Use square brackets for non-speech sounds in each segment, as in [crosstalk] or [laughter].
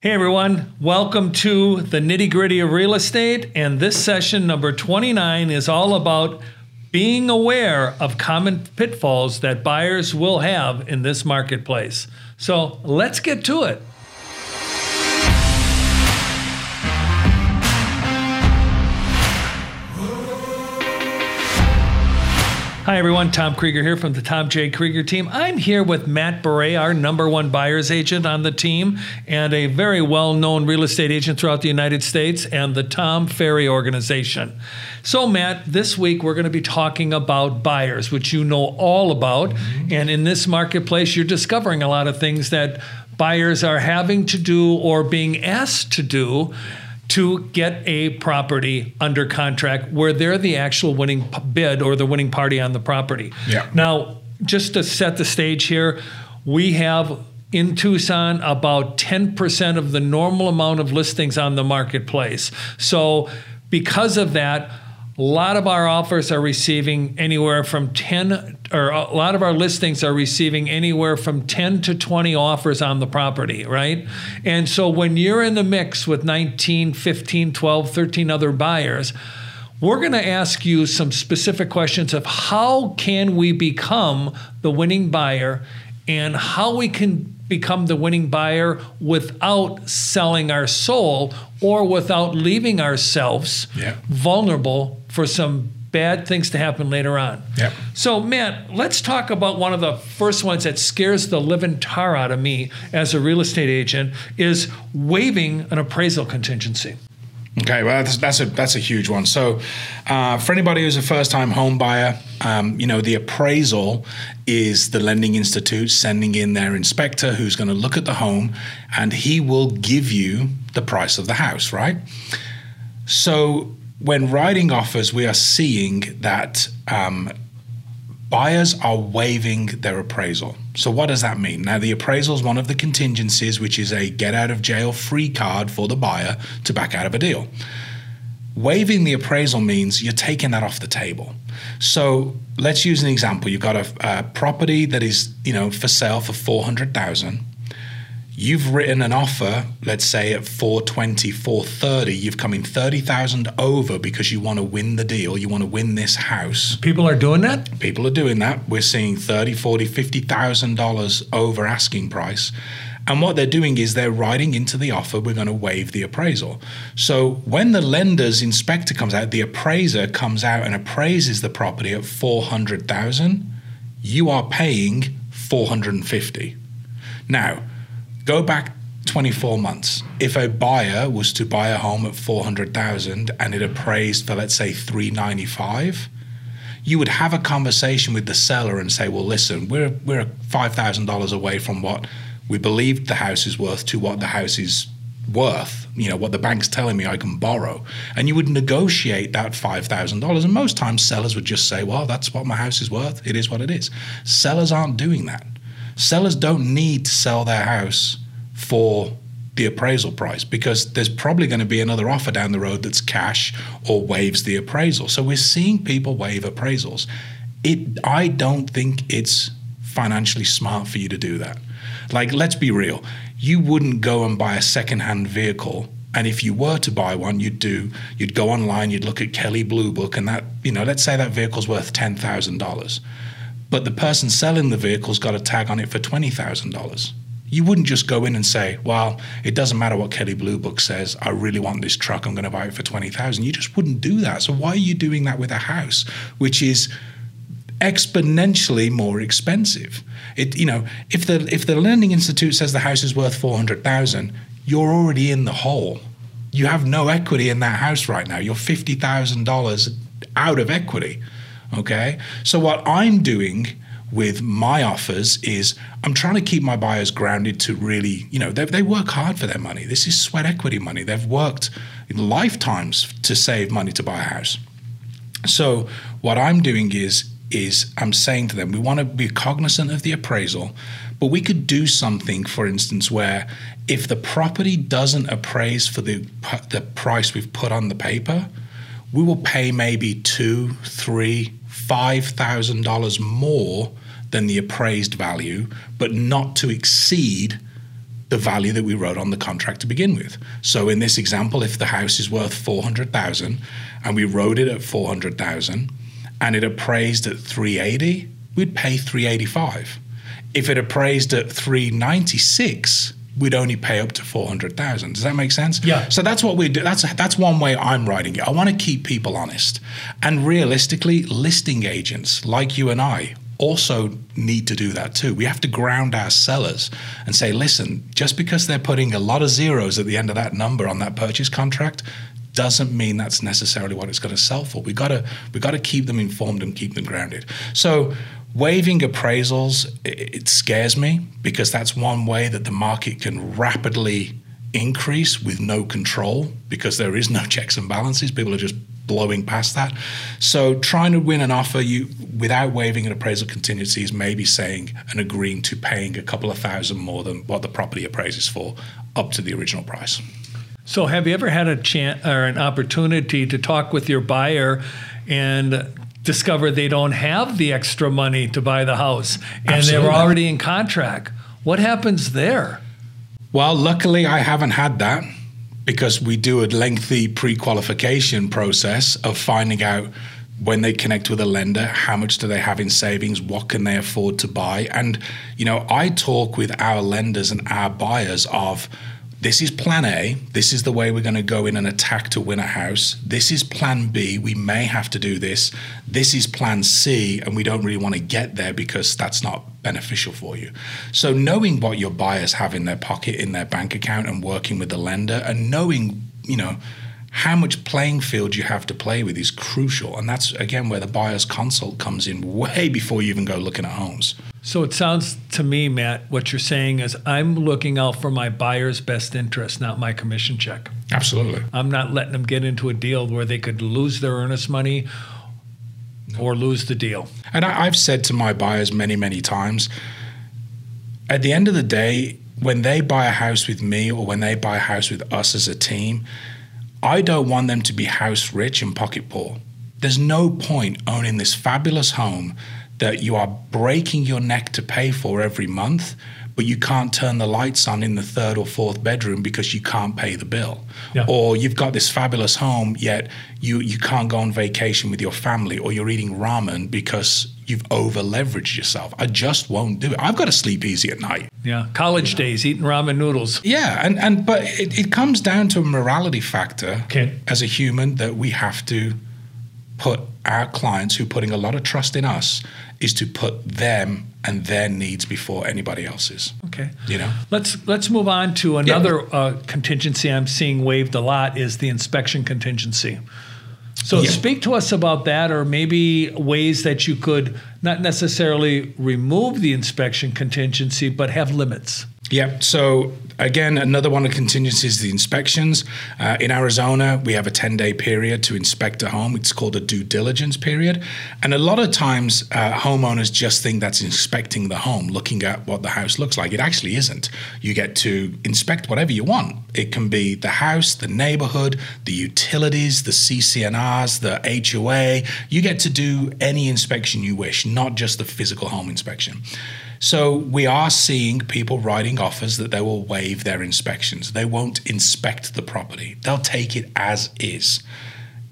Hey everyone, welcome to the nitty gritty of real estate. And this session, number 29, is all about being aware of common pitfalls that buyers will have in this marketplace. So let's get to it. Hi, everyone. Tom Krieger here from the Tom J. Krieger team. I'm here with Matt Beret, our number one buyer's agent on the team, and a very well known real estate agent throughout the United States and the Tom Ferry organization. So, Matt, this week we're going to be talking about buyers, which you know all about. Mm-hmm. And in this marketplace, you're discovering a lot of things that buyers are having to do or being asked to do to get a property under contract where they're the actual winning bid or the winning party on the property. Yeah. Now, just to set the stage here, we have in Tucson about 10% of the normal amount of listings on the marketplace. So, because of that, a lot of our offers are receiving anywhere from 10 or a lot of our listings are receiving anywhere from 10 to 20 offers on the property, right? And so when you're in the mix with 19, 15, 12, 13 other buyers, we're going to ask you some specific questions of how can we become the winning buyer and how we can become the winning buyer without selling our soul or without leaving ourselves yeah. vulnerable for some bad things to happen later on. Yep. So, Matt, let's talk about one of the first ones that scares the living tar out of me as a real estate agent is waiving an appraisal contingency. Okay, well that's, that's a that's a huge one. So, uh, for anybody who's a first-time home buyer, um, you know the appraisal is the lending institute sending in their inspector who's going to look at the home, and he will give you the price of the house, right? So, when writing offers, we are seeing that um, buyers are waiving their appraisal. So, what does that mean? Now, the appraisal is one of the contingencies, which is a get out of jail free card for the buyer to back out of a deal. Waiving the appraisal means you're taking that off the table. So, let's use an example. You've got a, a property that is, you know, for sale for 400,000 you've written an offer, let's say at 420, 430, you've come in 30,000 over because you want to win the deal, you want to win this house. People are doing that? People are doing that. We're seeing 30, 40, 50,000 dollars over asking price. And what they're doing is they're writing into the offer, we're going to waive the appraisal. So when the lender's inspector comes out, the appraiser comes out and appraises the property at 400,000, you are paying 450. Now, Go back 24 months. If a buyer was to buy a home at 400,000 and it appraised for let's say 395, you would have a conversation with the seller and say, "Well, listen, we're we're $5,000 away from what we believe the house is worth to what the house is worth, you know, what the bank's telling me I can borrow. And you would negotiate that $5,000. And most times sellers would just say, well, that's what my house is worth. It is what it is. Sellers aren't doing that. Sellers don't need to sell their house for the appraisal price because there's probably going to be another offer down the road that's cash or waives the appraisal. So we're seeing people waive appraisals. It I don't think it's financially smart for you to do that. Like let's be real. You wouldn't go and buy a secondhand vehicle and if you were to buy one, you'd do you'd go online, you'd look at Kelley Blue Book and that, you know, let's say that vehicle's worth $10,000 but the person selling the vehicle's got a tag on it for $20,000. You wouldn't just go in and say, well, it doesn't matter what Kelley Blue Book says. I really want this truck. I'm going to buy it for 20,000. You just wouldn't do that. So why are you doing that with a house, which is exponentially more expensive? It, you know, if the if the lending institute says the house is worth 400,000, you're already in the hole. You have no equity in that house right now. You're $50,000 out of equity. Okay. So what I'm doing with my offers is I'm trying to keep my buyers grounded to really, you know, they, they work hard for their money. This is sweat equity money. They've worked lifetimes to save money to buy a house. So what I'm doing is is I'm saying to them, we want to be cognizant of the appraisal, but we could do something, for instance, where if the property doesn't appraise for the the price we've put on the paper, we will pay maybe two, three, $5,000 more than the appraised value, but not to exceed the value that we wrote on the contract to begin with. So in this example, if the house is worth 400,000 and we wrote it at 400,000 and it appraised at 380, we'd pay 385. If it appraised at 396, we'd only pay up to 400,000. Does that make sense? Yeah. So that's what we do. That's that's one way I'm writing it. I want to keep people honest. And realistically, listing agents like you and I also need to do that too. We have to ground our sellers and say, listen, just because they're putting a lot of zeros at the end of that number on that purchase contract doesn't mean that's necessarily what it's going to sell for. We got to we got to keep them informed and keep them grounded. So waiving appraisals it scares me because that's one way that the market can rapidly increase with no control because there is no [laughs] checks and balances. People are just blowing past that. So trying to win an offer you without waiving an appraisal contingency is maybe saying and agreeing to paying a couple of thousand more than what the property appraises for up to the original price. So have you ever had a chance or an opportunity to talk with your buyer and discover they don't have the extra money to buy the house and Absolutely. they're already in contract? What happens there? Well, luckily I haven't had that because we do a lengthy pre-qualification process of finding out when they connect with a lender how much do they have in savings what can they afford to buy and you know i talk with our lenders and our buyers of this is plan A. This is the way we're going to go in and attack to win a house. This is plan B. We may have to do this. This is plan C, and we don't really want to get there because that's not beneficial for you. So, knowing what your buyers have in their pocket, in their bank account, and working with the lender, and knowing, you know, how much playing field you have to play with is crucial. And that's, again, where the buyer's consult comes in way before you even go looking at homes. So it sounds to me, Matt, what you're saying is I'm looking out for my buyer's best interest, not my commission check. Absolutely. I'm not letting them get into a deal where they could lose their earnest money or lose the deal. And I, I've said to my buyers many, many times at the end of the day, when they buy a house with me or when they buy a house with us as a team, I don't want them to be house rich and pocket poor. There's no point owning this fabulous home that you are breaking your neck to pay for every month, but you can't turn the lights on in the third or fourth bedroom because you can't pay the bill. Yeah. Or you've got this fabulous home, yet you, you can't go on vacation with your family, or you're eating ramen because you've over leveraged yourself. I just won't do it. I've got to sleep easy at night. Yeah, college days eating ramen noodles. Yeah, and, and but it, it comes down to a morality factor Okay. as a human that we have to put our clients who are putting a lot of trust in us is to put them and their needs before anybody else's. Okay. You know? Let's let's move on to another uh, contingency I'm seeing waived a lot is the inspection contingency. So Yeah. speak to us about that, or maybe ways that you could not necessarily remove the inspection contingency, but have limits. Yep. So again, another one of the contingencies is the inspections. Uh, in Arizona, we have a 10 day period to inspect a home. It's called a due diligence period. And a lot of times, uh, homeowners just think that's inspecting the home, looking at what the house looks like. It actually isn't. You get to inspect whatever you want. It can be the house, the neighborhood, the utilities, the CC&Rs, the HOA. You get to do any inspection you wish, not just the physical home inspection. So we are seeing people writing offers that they will waive their inspections. They won't inspect the property. They'll take it as is.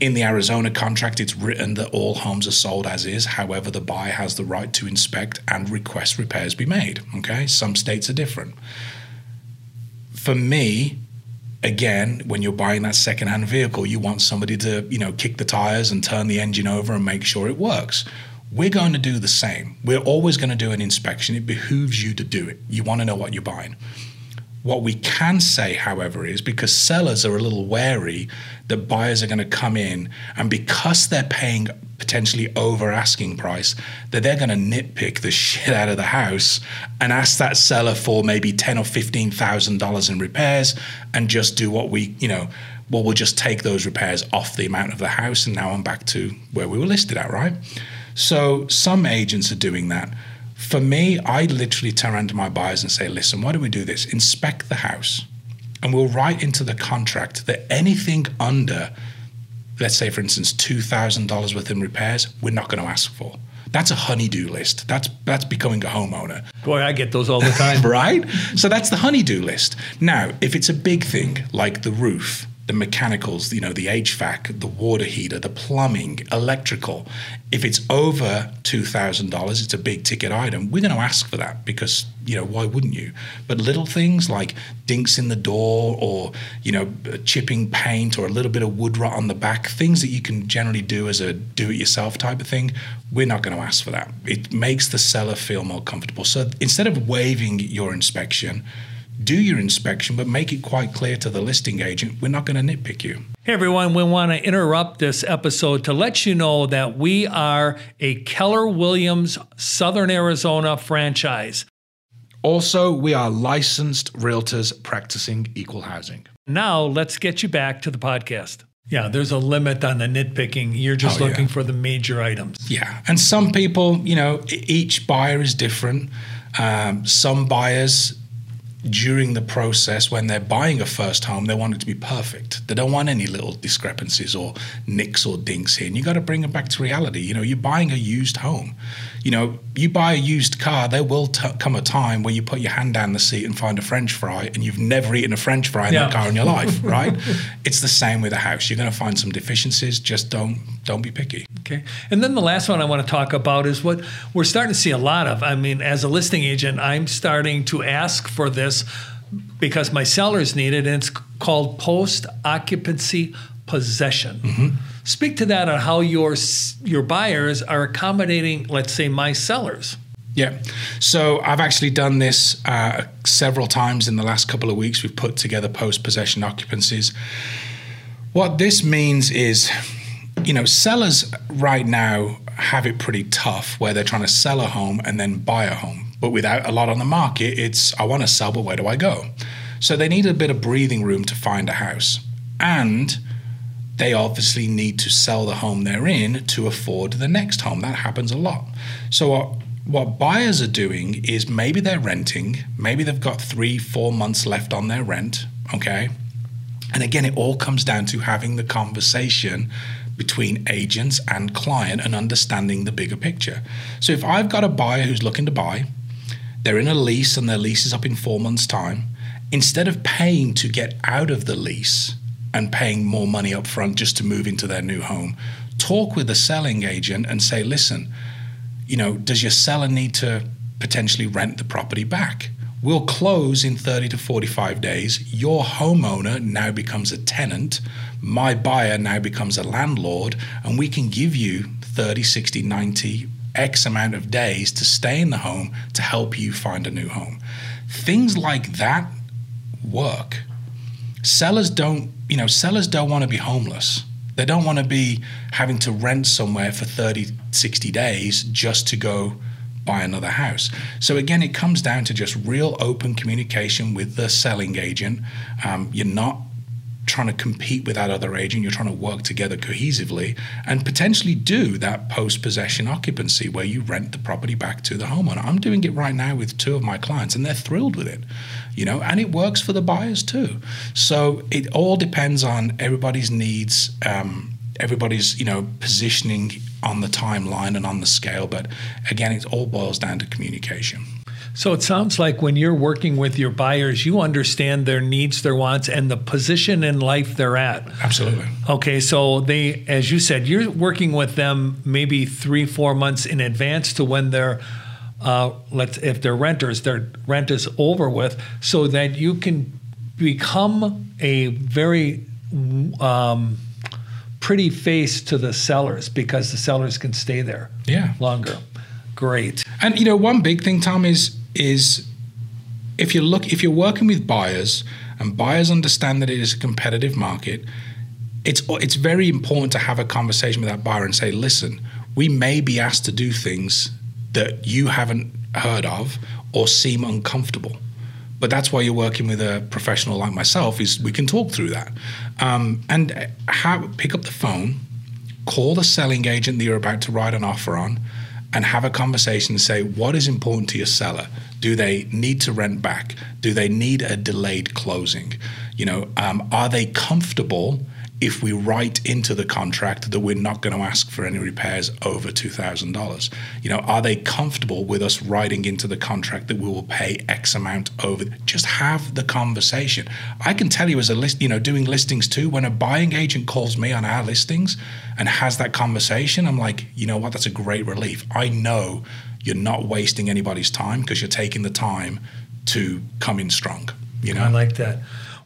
In the Arizona contract, it's written that all homes are sold as is. However, the buyer has the right to inspect and request repairs be made. Okay, some states are different. For me, again, when you're buying that secondhand vehicle, you want somebody to, you know, kick the tires and turn the engine over and make sure it works. We're going to do the same. We're always going to do an inspection. It behooves you to do it. You want to know what you're buying. What we can say, however, is because sellers are a little wary that buyers are going to come in and because they're paying potentially over asking price, that they're going to nitpick the [laughs] shit out of the house and ask that seller for maybe ten or fifteen thousand dollars in repairs and just do what we, you know, well, we'll just take those repairs off the amount of the house and now I'm back to where we were listed at, right? So some agents are doing that. For me, I literally turn around to my buyers and say, listen, why don't we do this? Inspect the house. And we'll write into the contract that anything under, let's say, for instance, $2,000 worth in repairs, we're not going to ask for. That's a honey-do list. That's that's becoming a homeowner. Boy, I get those all the time. [laughs] right? So that's the honey-do list. Now, if it's a big thing like the roof, the mechanicals, you know, the HVAC, the water heater, the plumbing, electrical. If it's over $2,000, it's a big ticket item. We're going to ask for that because, you know, why wouldn't you? But little things like dinks in the door or, you know, chipping paint or a little bit of wood rot on the back, things that you can generally do as a do it yourself type of thing, we're not going to ask for that. It makes the seller feel more comfortable. So instead of waiving your inspection, do your inspection, but make it quite clear to the listing agent we're not going to nitpick you. Hey everyone, we want to interrupt this episode to let you know that we are a Keller Williams Southern Arizona franchise. Also, we are licensed realtors practicing equal housing. Now, let's get you back to the podcast. Yeah, there's a limit on the nitpicking. You're just Oh, looking yeah. for the major items. Yeah, and some people, you know, each buyer is different. Um, some buyers, during the process, when they're buying a first home, they want it to be perfect. They don't want any little discrepancies or nicks or dinks here. And you got to bring it back to reality. You know, you're buying a used home. You know, you buy a used car, there will t- come a time where you put your hand down the seat and find a French fry, and you've never eaten a French fry in Yeah. that car in your life, [laughs] right? it's the same with a house. You're going to find some deficiencies. Just don't don't be picky. Okay. And then the last one I want to talk about is what we're starting to see a lot of. I mean, as a listing agent, I'm starting to ask for this because my sellers need it, and it's called post occupancy possession. Speak to that on how your your buyers are accommodating, let's say, my sellers. Yeah. So I've actually done this uh, several times in the last couple of weeks. We've put together post possession occupancies. What this means is, you know, sellers right now have it pretty tough where they're trying to sell a home and then buy a home. But without a lot on the market, it's I want to sell, but where do I go? So they need a bit of breathing room to find a house. And they obviously need to sell the home they're in to afford the next home. That happens a lot. So what what buyers are doing is maybe they're renting, maybe they've got three, four months left on their rent, okay? And again, it all comes down to having the conversation between agents and client and understanding the bigger picture. So if I've got a buyer who's looking to buy, they're in a lease and their lease is up in four months' time, instead of paying to get out of the lease and paying more money up front just to move into their new home, talk with the selling agent and say, listen, you know, does your seller need to potentially rent the property back? We'll close in 30 to 45 days. Your homeowner now becomes a tenant. My buyer now becomes a landlord, and we can give you 30, 60, 90, X amount of days to stay in the home to help you find a new home. Things like that work. Sellers don't, you know, sellers don't want to be homeless. They don't want to be having to rent somewhere for 30, 60 days just to go buy another house. So again, it comes down to just real open communication with the selling agent. Um, you're not trying to compete with that other agent. You're trying to work together cohesively and potentially do that post possession occupancy where you rent the property back to the homeowner. I'm doing it right now with two of my clients and they're thrilled with it, you know, and it works for the buyers too. So it all depends on everybody's needs, um, everybody's, you know, positioning on the timeline and on the scale. But again, it all boils down to communication. So it sounds like when you're working with your buyers, you understand their needs, their wants, and the position in life they're at. Absolutely. Okay, so they, as you said, you're working with them maybe three, four months in advance to when their, uh, let's if they're renters, their rent is over with, so that you can become a very um, pretty face to the sellers because the sellers can stay there Yeah. longer. Great. And you know, one big thing, Tom, is is if you look if you're working with buyers and buyers understand that it is a competitive market, it's it's very important to have a conversation with that buyer and say, listen, we may be asked to do things that you haven't heard of or seem uncomfortable. But that's why you're working with a professional like myself is we can talk through that. Um, and have, pick up the phone, call the selling agent that you're about to write an offer on and have a conversation and say what is important to your seller? Do they need to rent back? Do they need a delayed closing? You know um, are they comfortable if we write into the contract that we're not going to ask for any repairs over $2,000? You know, are they comfortable with us writing into the contract that we will pay X amount over? Just have the conversation. I can tell you as a list, you know, doing listings too, when a buying agent calls me on our listings and has that conversation, I'm like, you know what, that's a great relief. I know you're not wasting anybody's time because you're taking the time to come in strong. You know? I like that.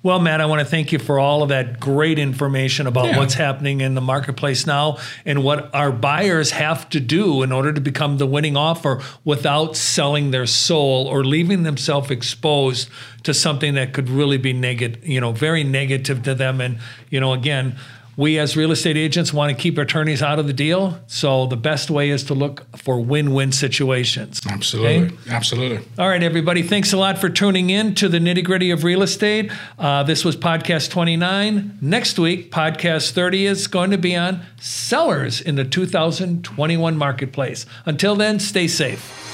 Well, Matt, I want to thank you for all of that great information about Yeah. what's happening in the marketplace now and what our buyers have to do in order to become the winning offer without selling their soul or leaving themselves exposed to something that could really be negative, you know, very negative to them. And, you know, again, we as real estate agents want to keep attorneys out of the deal. So the best way is to look for win-win situations. Absolutely. Okay? Absolutely. All right, everybody. Thanks a lot for tuning in to the nitty gritty of real estate. Uh, this was podcast 29. Next week, podcast 30 is going to be on sellers in the 2021 marketplace. Until then, stay safe.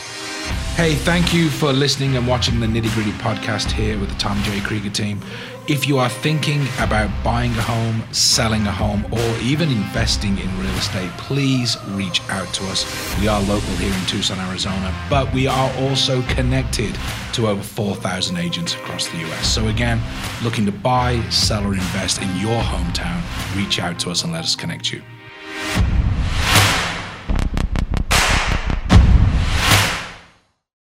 Hey, thank you for listening and watching the Nitty Gritty podcast here with the Tom J. Krieger team. If you are thinking about buying a home, selling a home, or even investing in real estate, please reach out to us. We are local here in Tucson, Arizona, but we are also connected to over 4,000 agents across the US. So, again, looking to buy, sell, or invest in your hometown, reach out to us and let us connect you.